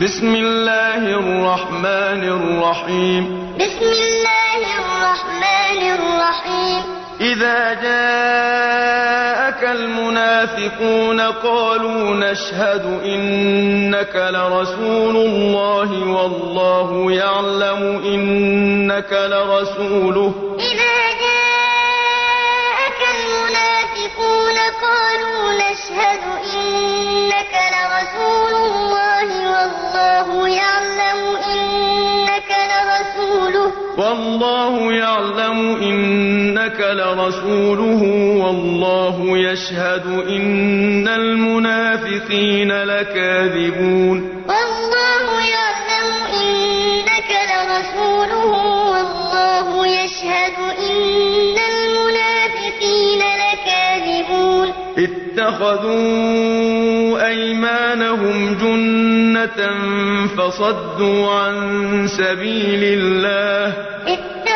بسم الله الرحمن الرحيم. بسم الله الرحمن الرحيم. إذا جاءك المنافقون قالوا نشهد إنك لرسول الله والله يعلم إنك لرسوله. إذا جاءك المنافقون قالوا والله يعلم إنك لرسوله والله يشهد إن المنافقين لكاذبون. والله يعلم إنك لرسوله والله يشهد إن المنافقين لكاذبون. اتخذوا أيمانهم جنة فصدوا عن سبيل الله.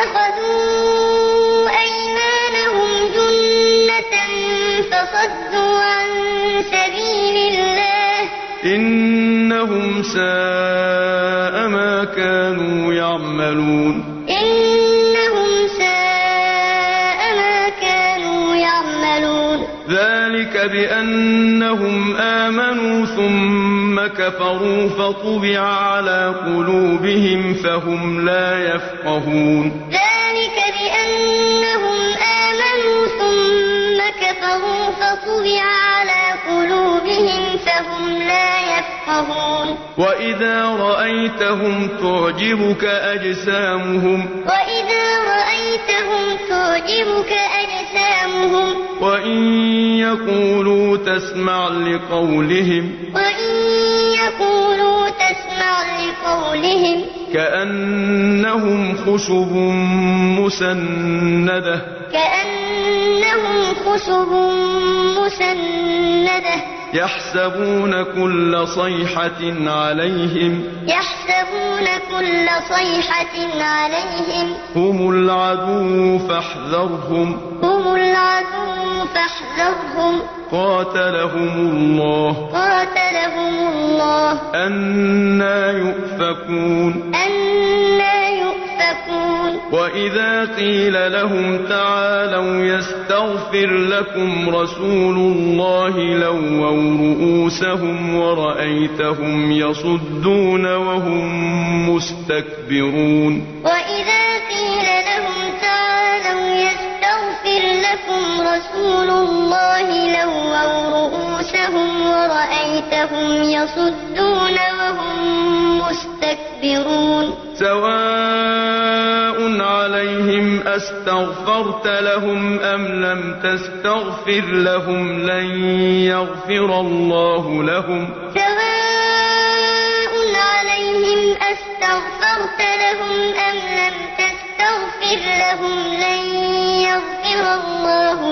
اتخذوا أيمانهم جنة فصدوا عن سبيل الله إنهم ساء ما كانوا يعملون ذلك بأنهم آمنوا ثم كفروا فطبع على قلوبهم فهم لا يفقهون. ذلك بأنهم آمنوا ثم كفروا فطبع على قلوبهم فهم لا يفقهون. وإذا رأيتهم تعجبك أجسامهم. وإذا رأيتهم تعجبك أجسامهم. وإن يقولوا تسمع لقولهم. وإن تسمع لقولهم كأنهم خشب مسندة. كأنهم خشب مسندة. يحسبون كل صيحة عليهم. يحسبون كل صيحة عليهم. هم العدو فاحذرهم. هم العدو فاحذرهم. قاتلهم الله. قاتلهم الله. أنا يؤفكون. أنا يؤفكون. وإذا قيل لهم تعالوا يستغفر لكم رسول الله لووا رؤوسهم ورأيتهم يصدون وهم مستكبرون. وإذا رسول الله لووا رؤوسهم ورأيتهم يصدون وهم مستكبرون. سواء عليهم أستغفرت لهم أم لم تستغفر لهم لن يغفر الله لهم. سواء عليهم أستغفرت لهم أم لم تستغفر لهم لن يغفر الله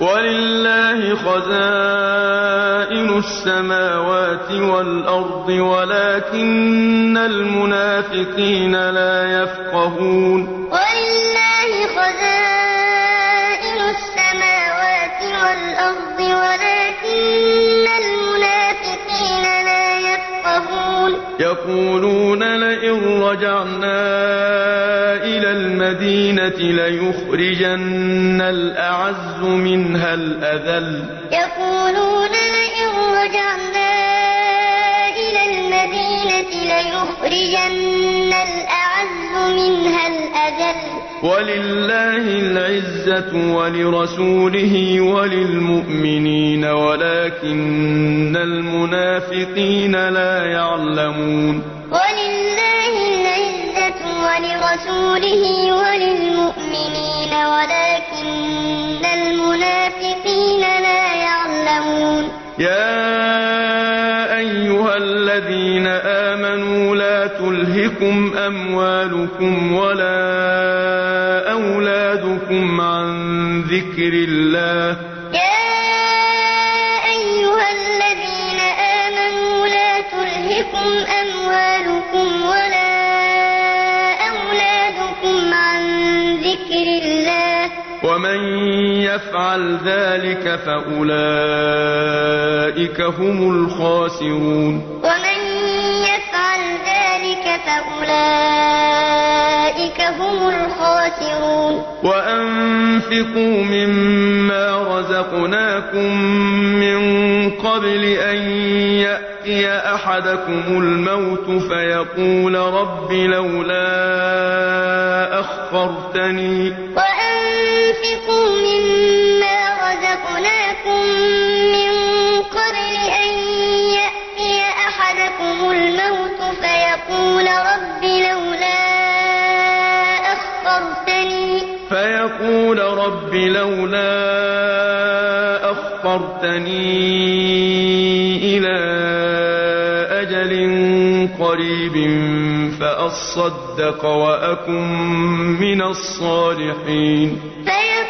ولله خزائن السماوات والأرض ولكن المنافقين لا يفقهون. ولله خزائن السماوات والأرض ولكن المنافقين لا يفقهون. يقولون لئن رجعنا المدينة ليخرجن الأعز منها الأذل. يقولون لئن رجعنا إلى المدينة ليخرجن الأعز منها الأذل. ولله العزة ولرسوله وللمؤمنين ولكن المنافقين لا يعلمون. ولله العزة ولرسوله ولكن المنافقين لا يعلمون. يا أيها الذين آمنوا لا تلهكم أموالكم ولا أولادكم عن ذكر الله. ومن يفعل ذلك فأولئك هم الخاسرون. ومن يفعل ذلك فأولئك هم الخاسرون. وأنفقوا مما رزقناكم من قبل أن يأتي أحدكم الموت فيقول رب لولا أخرتني. وأنفقوا مما رزقناكم من قبل أن يأتي أحدكم الموت فيقول رب لولا أخرتني. فيقول رب لولا أخرتني إلى أجل قريب فأصدق وأكن من الصالحين.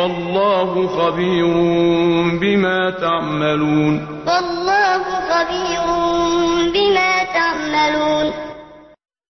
والله خبير بما تعملون. والله خبير بما تعملون.